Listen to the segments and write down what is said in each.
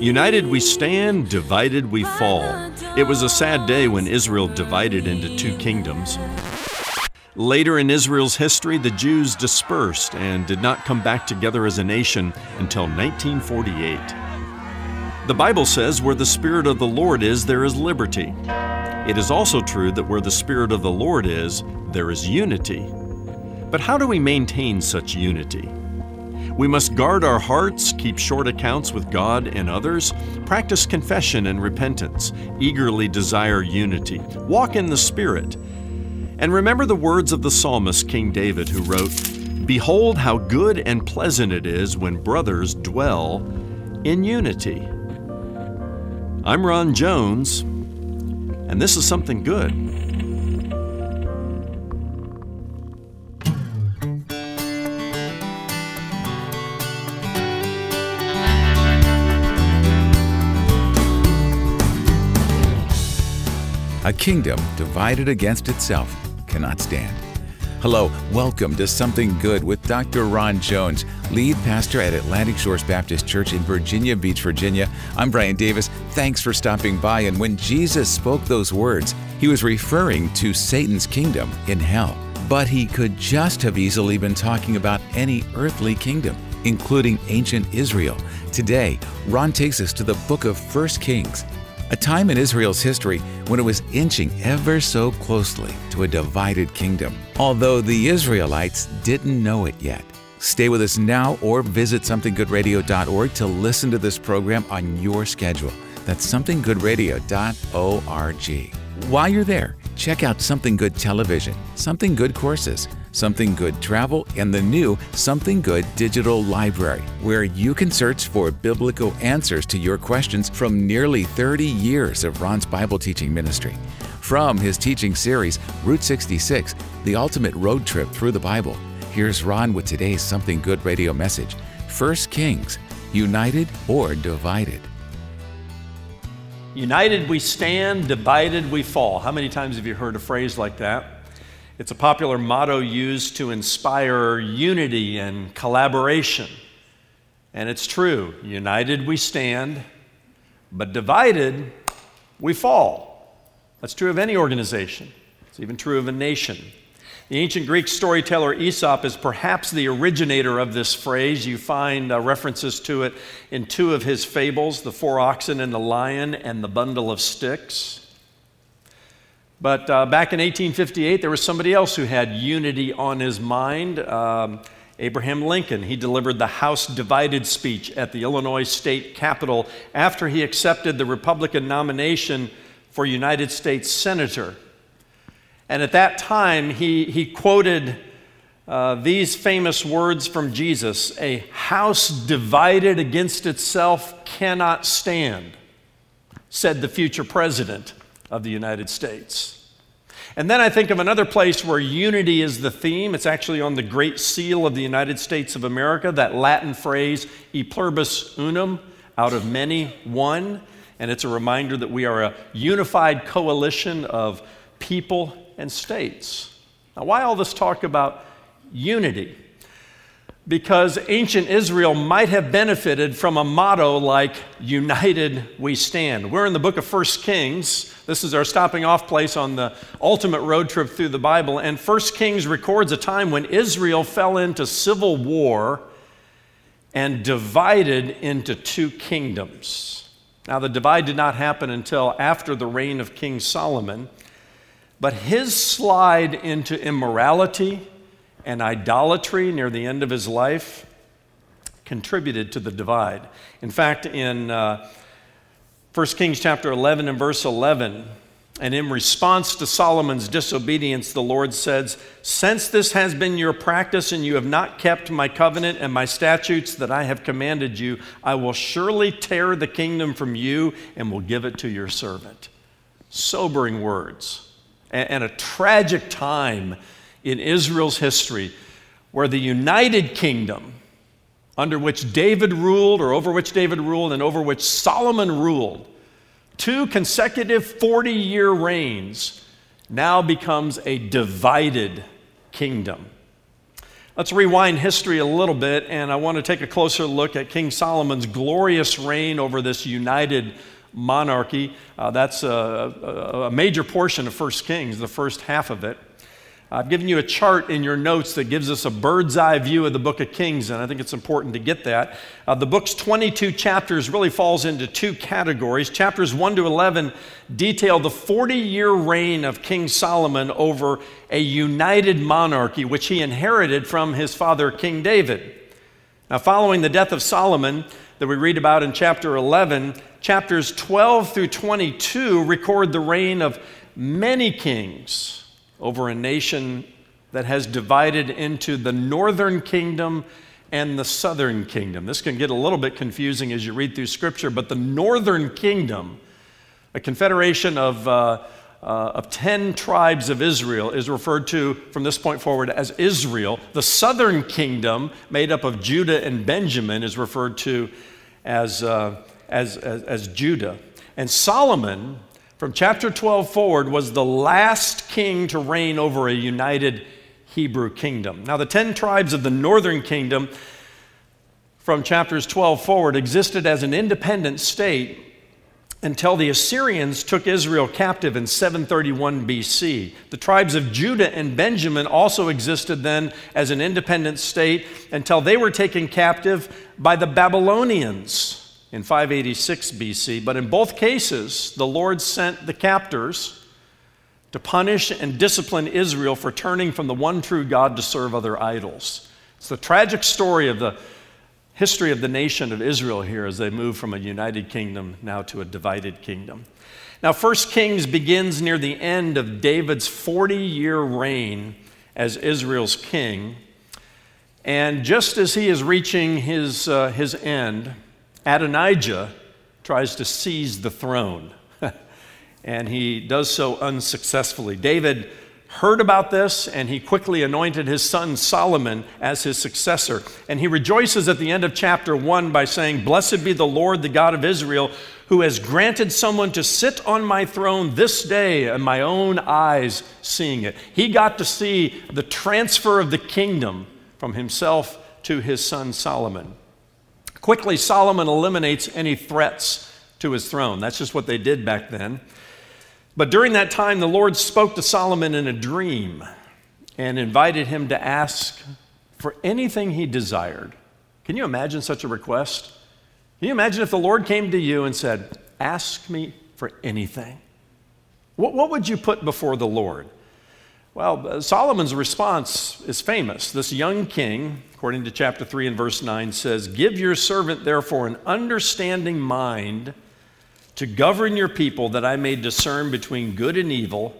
United we stand, divided we fall. It was a sad day when Israel divided into two kingdoms. Later in Israel's history, the Jews dispersed and did not come back together as a nation until 1948. The Bible says, Where the Spirit of the Lord is, there is liberty. It is also true that where the Spirit of the Lord is, there is unity. But how do we maintain such unity? We must guard our hearts, keep short accounts with God and others, practice confession and repentance, eagerly desire unity, walk in the Spirit, and remember the words of the psalmist King David, who wrote, Behold how good and pleasant it is when brothers dwell in unity. I'm Ron Jones, and this is something good. A kingdom divided against itself cannot stand. Hello, welcome to Something Good with Dr. Ron Jones, lead pastor at Atlantic Shores Baptist Church in Virginia Beach, Virginia. I'm Brian Davis. Thanks for stopping by. And when Jesus spoke those words, he was referring to Satan's kingdom in hell. But he could just have easily been talking about any earthly kingdom, including ancient Israel. Today, Ron takes us to the book of 1 Kings a time in Israel's history when it was inching ever so closely to a divided kingdom, although the Israelites didn't know it yet. Stay with us now or visit somethinggoodradio.org to listen to this program on your schedule. That's somethinggoodradio.org. While you're there, check out Something Good Television, Something Good Courses, Something Good Travel, and the new Something Good Digital Library, where you can search for biblical answers to your questions from nearly 30 years of Ron's Bible teaching ministry. From his teaching series, Route 66, the ultimate road trip through the Bible, here's Ron with today's Something Good radio message First Kings, United or Divided. United we stand, divided we fall. How many times have you heard a phrase like that? It's a popular motto used to inspire unity and collaboration. And it's true united we stand, but divided we fall. That's true of any organization, it's even true of a nation. The ancient Greek storyteller Aesop is perhaps the originator of this phrase. You find uh, references to it in two of his fables the four oxen and the lion and the bundle of sticks. But uh, back in 1858, there was somebody else who had unity on his mind. Um, Abraham Lincoln. He delivered the House divided speech at the Illinois state capitol after he accepted the Republican nomination for United States Senator. And at that time, he, he quoted uh, these famous words from Jesus A house divided against itself cannot stand, said the future president of the United States. And then I think of another place where unity is the theme. It's actually on the Great Seal of the United States of America, that Latin phrase, e pluribus unum, out of many, one. And it's a reminder that we are a unified coalition of people and states. Now, why all this talk about unity? Because ancient Israel might have benefited from a motto like United We Stand. We're in the book of First Kings. This is our stopping off place on the ultimate road trip through the Bible. And First Kings records a time when Israel fell into civil war and divided into two kingdoms. Now, the divide did not happen until after the reign of King Solomon, but his slide into immorality and idolatry near the end of his life contributed to the divide. In fact, in uh, 1 Kings chapter 11 and verse 11, and in response to Solomon's disobedience, the Lord says, Since this has been your practice and you have not kept my covenant and my statutes that I have commanded you, I will surely tear the kingdom from you and will give it to your servant. Sobering words and, and a tragic time in Israel's history where the united kingdom, under which David ruled, or over which David ruled, and over which Solomon ruled, two consecutive 40 year reigns, now becomes a divided kingdom. Let's rewind history a little bit, and I want to take a closer look at King Solomon's glorious reign over this united monarchy. Uh, that's a, a, a major portion of First Kings, the first half of it. I've given you a chart in your notes that gives us a bird's eye view of the book of Kings, and I think it's important to get that. Uh, the book's 22 chapters really falls into two categories. Chapters 1 to 11 detail the 40 year reign of King Solomon over a united monarchy, which he inherited from his father, King David. Now, following the death of Solomon, that we read about in chapter 11, chapters 12 through 22 record the reign of many kings over a nation that has divided into the northern kingdom and the southern kingdom. This can get a little bit confusing as you read through scripture, but the northern kingdom, a confederation of, uh, uh, of 10 tribes of Israel, is referred to from this point forward as Israel. The southern kingdom, made up of Judah and Benjamin, is referred to as, uh, as, as, as Judah. And Solomon from chapter 12 forward was the last king to reign over a united Hebrew kingdom. Now, the 10 tribes of the northern kingdom from chapters 12 forward existed as an independent state until the Assyrians took Israel captive in 731 BC. The tribes of Judah and Benjamin also existed then as an independent state until they were taken captive by the Babylonians in 586 BC, but in both cases, the Lord sent the captors to punish and discipline Israel for turning from the one true God to serve other idols. It's the tragic story of the history of the nation of Israel here as they move from a united kingdom now to a divided kingdom. Now, 1 Kings begins near the end of David's 40 year reign as Israel's king. And just as he is reaching his, uh, his end, Adonijah tries to seize the throne, and he does so unsuccessfully. David heard about this, and he quickly anointed his son Solomon as his successor. And he rejoices at the end of chapter 1 by saying, Blessed be the Lord, the God of Israel, who has granted someone to sit on my throne this day, and my own eyes seeing it. He got to see the transfer of the kingdom from himself to his son Solomon. Quickly, Solomon eliminates any threats to his throne. That's just what they did back then. But during that time, the Lord spoke to Solomon in a dream and invited him to ask for anything he desired. Can you imagine such a request? Can you imagine if the Lord came to you and said, Ask me for anything? What, what would you put before the Lord? Well, uh, Solomon's response is famous. This young king, according to chapter 3 and verse 9, says, Give your servant, therefore, an understanding mind to govern your people, that I may discern between good and evil,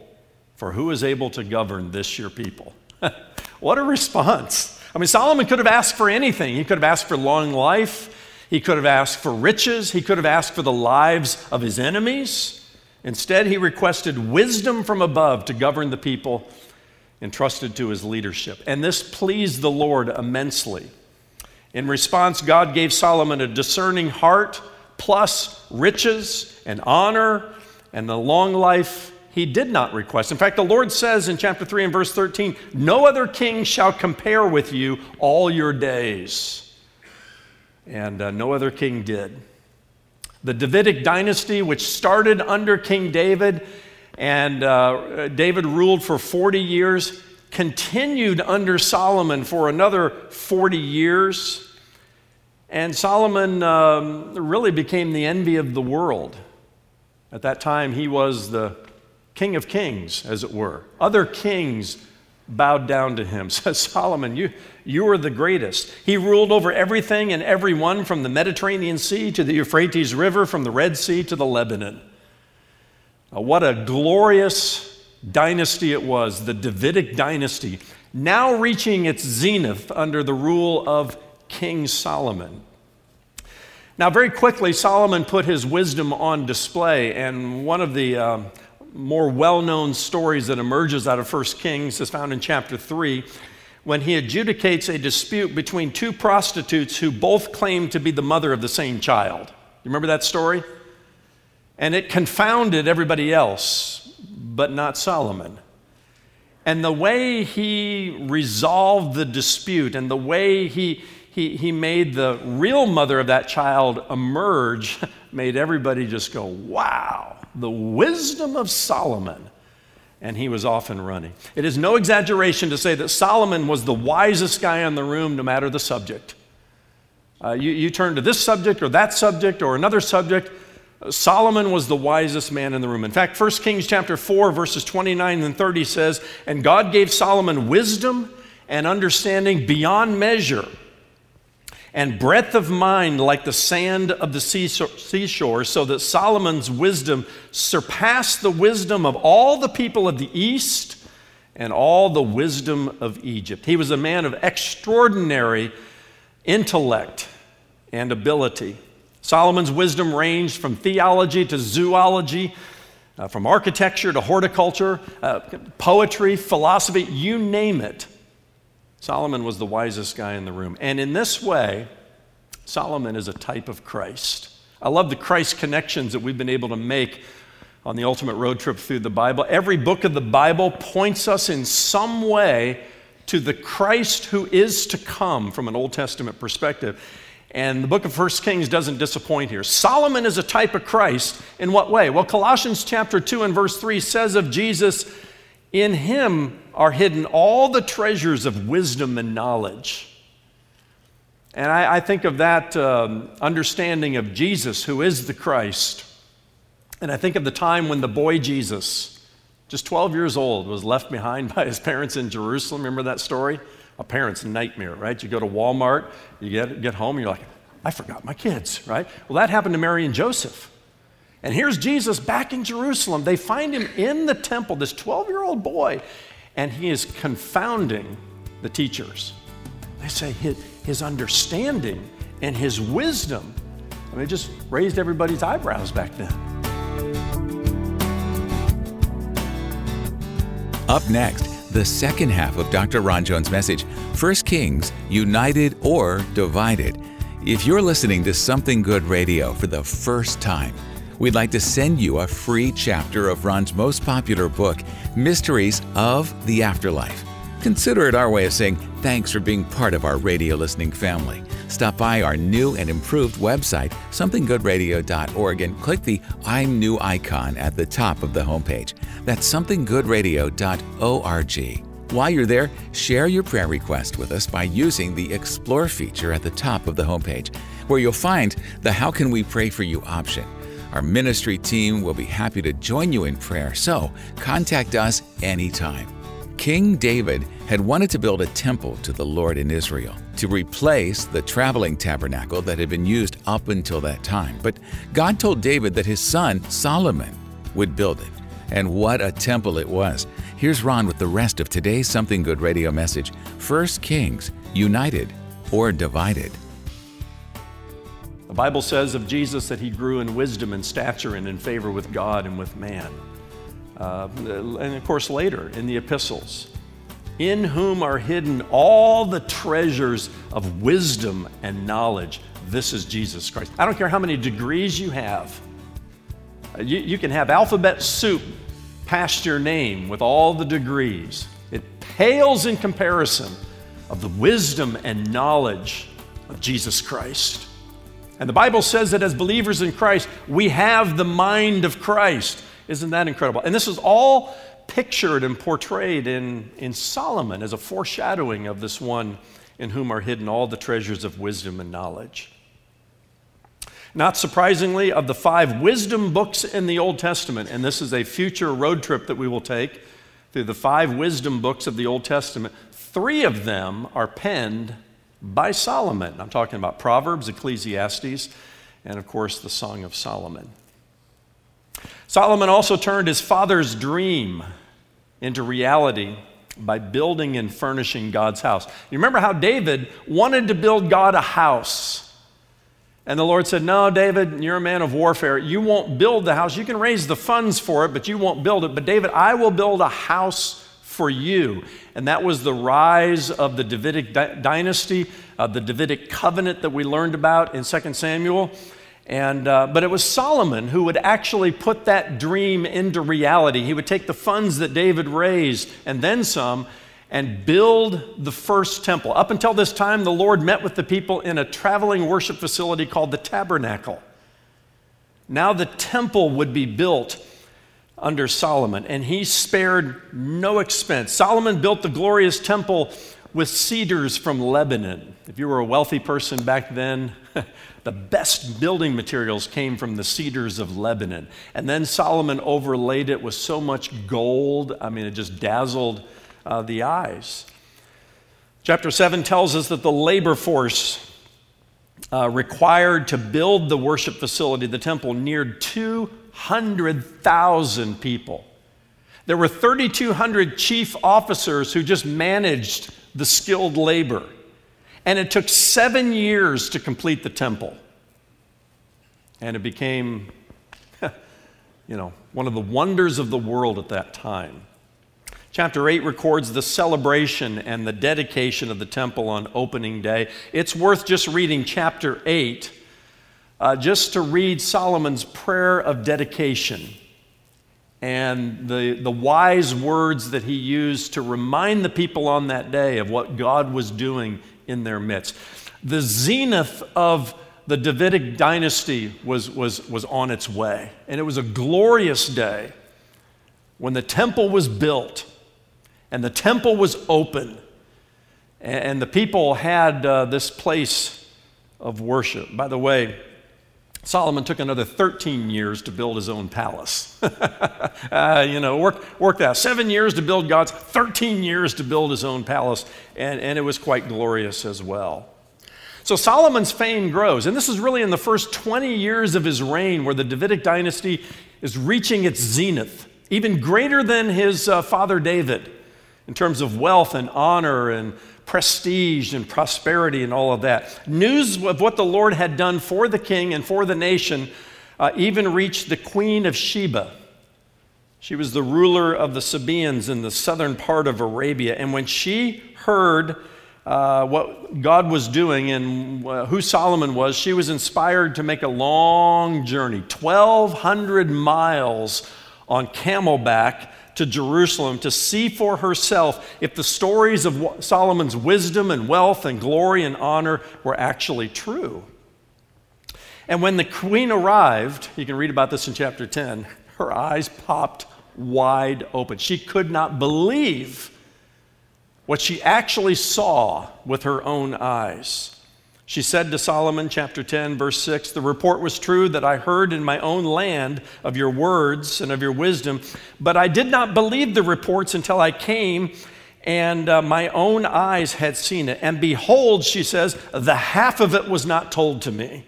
for who is able to govern this your people? what a response. I mean, Solomon could have asked for anything. He could have asked for long life, he could have asked for riches, he could have asked for the lives of his enemies. Instead, he requested wisdom from above to govern the people entrusted to his leadership. And this pleased the Lord immensely. In response, God gave Solomon a discerning heart, plus riches and honor and the long life he did not request. In fact, the Lord says in chapter 3 and verse 13, No other king shall compare with you all your days. And uh, no other king did. The Davidic dynasty, which started under King David, and uh, David ruled for 40 years, continued under Solomon for another 40 years. And Solomon um, really became the envy of the world. At that time, he was the king of kings, as it were. Other kings bowed down to him. Says Solomon, you, you are the greatest. He ruled over everything and everyone from the Mediterranean Sea to the Euphrates River, from the Red Sea to the Lebanon. Uh, what a glorious dynasty it was, the Davidic dynasty, now reaching its zenith under the rule of King Solomon. Now, very quickly, Solomon put his wisdom on display, and one of the um, more well known stories that emerges out of 1 Kings is found in chapter 3 when he adjudicates a dispute between two prostitutes who both claim to be the mother of the same child. You remember that story? And it confounded everybody else, but not Solomon. And the way he resolved the dispute and the way he, he, he made the real mother of that child emerge made everybody just go, wow, the wisdom of Solomon. And he was off and running. It is no exaggeration to say that Solomon was the wisest guy in the room, no matter the subject. Uh, you, you turn to this subject or that subject or another subject, Solomon was the wisest man in the room. In fact, 1 Kings chapter 4 verses 29 and 30 says, "And God gave Solomon wisdom and understanding beyond measure, and breadth of mind like the sand of the seashore, so that Solomon's wisdom surpassed the wisdom of all the people of the east and all the wisdom of Egypt." He was a man of extraordinary intellect and ability. Solomon's wisdom ranged from theology to zoology, uh, from architecture to horticulture, uh, poetry, philosophy, you name it. Solomon was the wisest guy in the room. And in this way, Solomon is a type of Christ. I love the Christ connections that we've been able to make on the ultimate road trip through the Bible. Every book of the Bible points us in some way to the Christ who is to come from an Old Testament perspective. And the book of First Kings doesn't disappoint here. Solomon is a type of Christ. In what way? Well, Colossians chapter 2 and verse 3 says of Jesus, In him are hidden all the treasures of wisdom and knowledge. And I, I think of that um, understanding of Jesus, who is the Christ. And I think of the time when the boy Jesus, just 12 years old, was left behind by his parents in Jerusalem. Remember that story? a parent's nightmare, right? You go to Walmart, you get, get home, you're like, I forgot my kids, right? Well, that happened to Mary and Joseph. And here's Jesus back in Jerusalem. They find him in the temple, this 12 year old boy, and he is confounding the teachers. They say his, his understanding and his wisdom, I mean, it just raised everybody's eyebrows back then. Up next, the second half of Dr. Ron Jones' message First Kings, United or Divided. If you're listening to Something Good Radio for the first time, we'd like to send you a free chapter of Ron's most popular book, Mysteries of the Afterlife. Consider it our way of saying thanks for being part of our radio listening family. Stop by our new and improved website, somethinggoodradio.org, and click the I'm New icon at the top of the homepage. That's somethinggoodradio.org. While you're there, share your prayer request with us by using the Explore feature at the top of the homepage, where you'll find the How Can We Pray For You option. Our ministry team will be happy to join you in prayer, so contact us anytime. King David had wanted to build a temple to the Lord in Israel to replace the traveling tabernacle that had been used up until that time. But God told David that his son, Solomon, would build it. And what a temple it was. Here's Ron with the rest of today's Something Good radio message First Kings, United or Divided. The Bible says of Jesus that he grew in wisdom and stature and in favor with God and with man. Uh, and of course, later in the epistles, in whom are hidden all the treasures of wisdom and knowledge. This is Jesus Christ. I don't care how many degrees you have, uh, you, you can have alphabet soup past your name with all the degrees. It pales in comparison of the wisdom and knowledge of Jesus Christ. And the Bible says that as believers in Christ, we have the mind of Christ. Isn't that incredible? And this is all pictured and portrayed in, in Solomon as a foreshadowing of this one in whom are hidden all the treasures of wisdom and knowledge. Not surprisingly, of the five wisdom books in the Old Testament, and this is a future road trip that we will take through the five wisdom books of the Old Testament, three of them are penned by Solomon. I'm talking about Proverbs, Ecclesiastes, and of course the Song of Solomon. Solomon also turned his father's dream into reality by building and furnishing God's house. You remember how David wanted to build God a house. And the Lord said, No, David, you're a man of warfare. You won't build the house. You can raise the funds for it, but you won't build it. But David, I will build a house for you. And that was the rise of the Davidic dynasty, uh, the Davidic covenant that we learned about in 2 Samuel. And, uh, but it was Solomon who would actually put that dream into reality. He would take the funds that David raised and then some and build the first temple. Up until this time, the Lord met with the people in a traveling worship facility called the tabernacle. Now the temple would be built under Solomon, and he spared no expense. Solomon built the glorious temple with cedars from Lebanon. If you were a wealthy person back then, the best building materials came from the cedars of Lebanon. And then Solomon overlaid it with so much gold, I mean, it just dazzled uh, the eyes. Chapter 7 tells us that the labor force uh, required to build the worship facility, the temple, neared 200,000 people. There were 3,200 chief officers who just managed the skilled labor. And it took seven years to complete the temple. And it became, you know, one of the wonders of the world at that time. Chapter 8 records the celebration and the dedication of the temple on opening day. It's worth just reading chapter 8 uh, just to read Solomon's prayer of dedication and the, the wise words that he used to remind the people on that day of what God was doing in their midst. The zenith of the Davidic dynasty was, was, was on its way, and it was a glorious day when the temple was built and the temple was open, and the people had uh, this place of worship. By the way, Solomon took another 13 years to build his own palace. uh, you know, work, work that. Seven years to build God's, 13 years to build his own palace, and, and it was quite glorious as well. So Solomon's fame grows, and this is really in the first 20 years of his reign where the Davidic dynasty is reaching its zenith, even greater than his uh, father David in terms of wealth and honor and prestige and prosperity and all of that. News of what the Lord had done for the king and for the nation uh, even reached the queen of Sheba. She was the ruler of the Sabaeans in the southern part of Arabia. And when she heard uh, what God was doing and uh, who Solomon was, she was inspired to make a long journey 1,200 miles on camelback to Jerusalem to see for herself if the stories of Solomon's wisdom and wealth and glory and honor were actually true. And when the queen arrived, you can read about this in chapter 10, her eyes popped wide open. She could not believe what she actually saw with her own eyes. She said to Solomon, chapter 10, verse 6, The report was true that I heard in my own land of your words and of your wisdom, but I did not believe the reports until I came and uh, my own eyes had seen it. And behold, she says, the half of it was not told to me.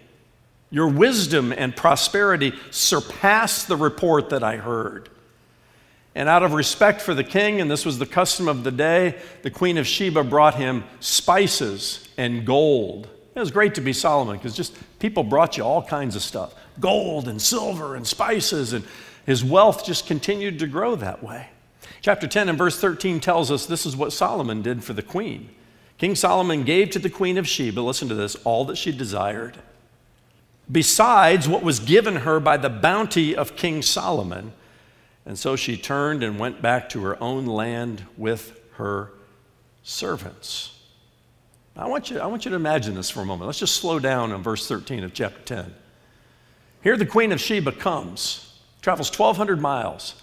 Your wisdom and prosperity surpassed the report that I heard. And out of respect for the king, and this was the custom of the day, the queen of Sheba brought him spices and gold it was great to be Solomon because just people brought you all kinds of stuff gold and silver and spices, and his wealth just continued to grow that way. Chapter 10 and verse 13 tells us this is what Solomon did for the queen. King Solomon gave to the queen of Sheba, listen to this, all that she desired, besides what was given her by the bounty of King Solomon. And so she turned and went back to her own land with her servants. I want, you, I want you to imagine this for a moment. Let's just slow down on verse 13 of chapter 10. Here, the queen of Sheba comes, travels 1,200 miles.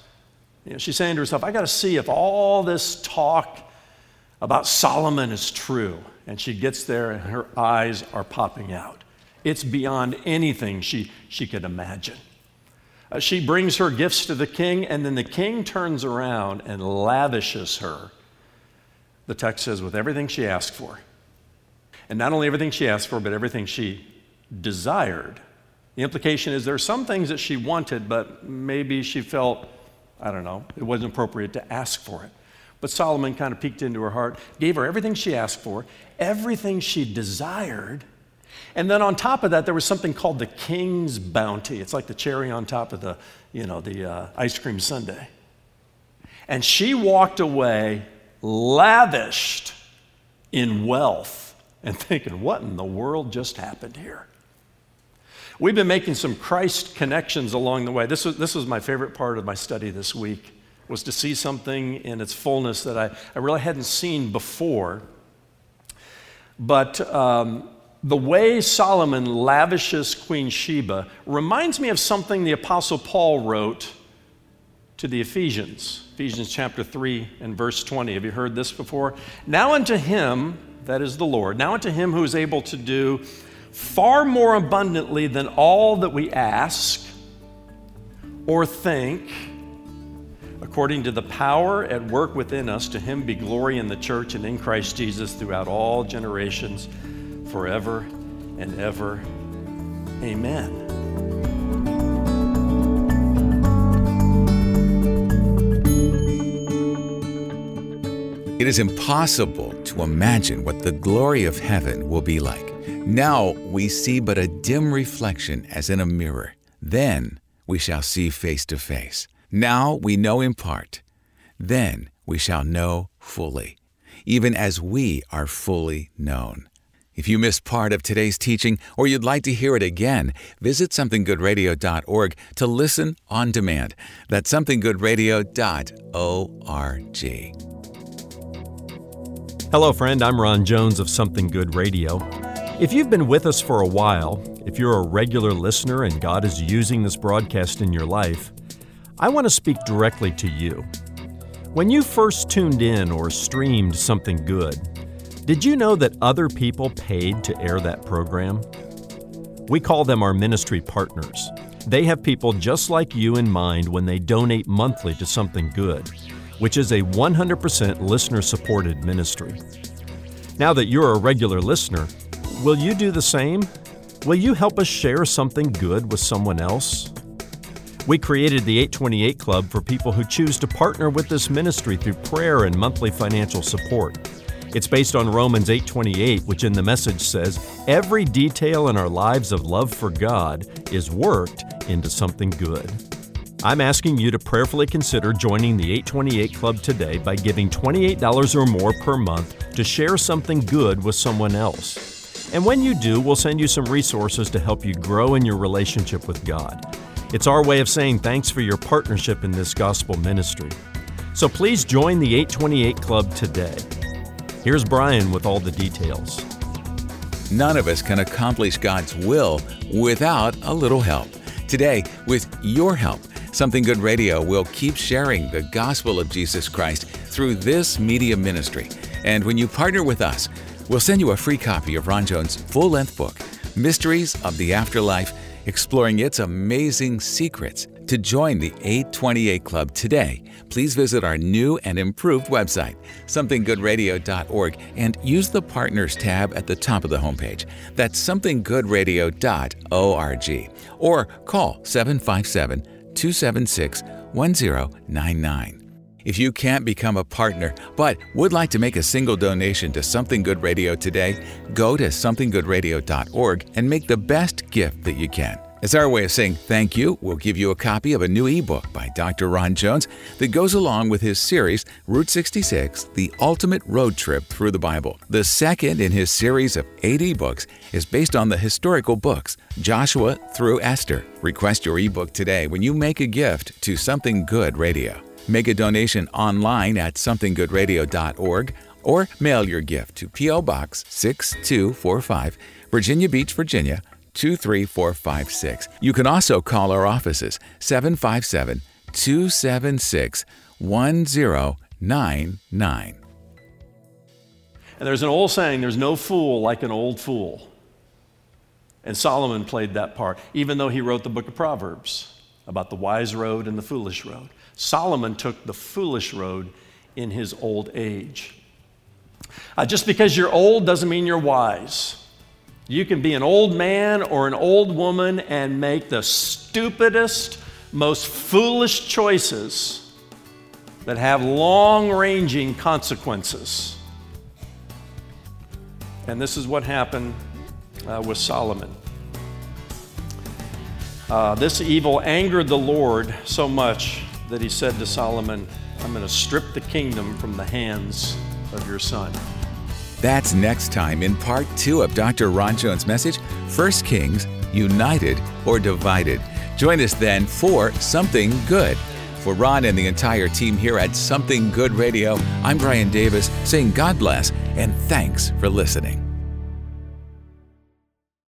You know, she's saying to herself, I got to see if all this talk about Solomon is true. And she gets there, and her eyes are popping out. It's beyond anything she, she could imagine. Uh, she brings her gifts to the king, and then the king turns around and lavishes her. The text says, with everything she asked for. And not only everything she asked for, but everything she desired. The implication is there are some things that she wanted, but maybe she felt, I don't know, it wasn't appropriate to ask for it. But Solomon kind of peeked into her heart, gave her everything she asked for, everything she desired. And then on top of that, there was something called the king's bounty. It's like the cherry on top of the, you know, the uh, ice cream sundae. And she walked away lavished in wealth and thinking, what in the world just happened here? We've been making some Christ connections along the way. This was, this was my favorite part of my study this week, was to see something in its fullness that I, I really hadn't seen before. But um, the way Solomon lavishes Queen Sheba reminds me of something the Apostle Paul wrote to the Ephesians, Ephesians chapter 3 and verse 20. Have you heard this before? Now unto him, that is the Lord, now unto him who is able to do far more abundantly than all that we ask or think, according to the power at work within us, to him be glory in the church and in Christ Jesus throughout all generations, forever and ever. Amen. It is impossible to imagine what the glory of heaven will be like. Now we see but a dim reflection as in a mirror. Then we shall see face to face. Now we know in part. Then we shall know fully, even as we are fully known. If you missed part of today's teaching or you'd like to hear it again, visit somethinggoodradio.org to listen on demand. That's somethinggoodradio.org. Hello, friend. I'm Ron Jones of Something Good Radio. If you've been with us for a while, if you're a regular listener and God is using this broadcast in your life, I want to speak directly to you. When you first tuned in or streamed Something Good, did you know that other people paid to air that program? We call them our ministry partners. They have people just like you in mind when they donate monthly to Something Good which is a 100% listener supported ministry. Now that you're a regular listener, will you do the same? Will you help us share something good with someone else? We created the 828 Club for people who choose to partner with this ministry through prayer and monthly financial support. It's based on Romans 8:28, which in the message says, "Every detail in our lives of love for God is worked into something good." I'm asking you to prayerfully consider joining the 828 Club today by giving $28 or more per month to share something good with someone else. And when you do, we'll send you some resources to help you grow in your relationship with God. It's our way of saying thanks for your partnership in this gospel ministry. So please join the 828 Club today. Here's Brian with all the details. None of us can accomplish God's will without a little help. Today, with your help, Something Good Radio will keep sharing the gospel of Jesus Christ through this media ministry. And when you partner with us, we'll send you a free copy of Ron Jones' full length book, Mysteries of the Afterlife, exploring its amazing secrets. To join the 828 Club today, please visit our new and improved website, somethinggoodradio.org, and use the Partners tab at the top of the homepage. That's somethinggoodradio.org. Or call 757 276 1099. If you can't become a partner but would like to make a single donation to Something Good Radio today, go to somethinggoodradio.org and make the best gift that you can. As our way of saying thank you, we'll give you a copy of a new ebook by Dr. Ron Jones that goes along with his series, Route 66 The Ultimate Road Trip Through the Bible. The second in his series of eight ebooks is based on the historical books Joshua through Esther. Request your ebook today when you make a gift to Something Good Radio. Make a donation online at somethinggoodradio.org or mail your gift to P.O. Box 6245, Virginia Beach, Virginia 23456. You can also call our offices 757 276 1099. And there's an old saying there's no fool like an old fool. And Solomon played that part, even though he wrote the book of Proverbs about the wise road and the foolish road. Solomon took the foolish road in his old age. Uh, just because you're old doesn't mean you're wise. You can be an old man or an old woman and make the stupidest, most foolish choices that have long ranging consequences. And this is what happened uh, with Solomon. Uh, this evil angered the Lord so much that he said to Solomon, I'm going to strip the kingdom from the hands of your son. That's next time in part two of Dr. Ron Jones' message First Kings, United or Divided. Join us then for Something Good. For Ron and the entire team here at Something Good Radio, I'm Brian Davis saying God bless and thanks for listening.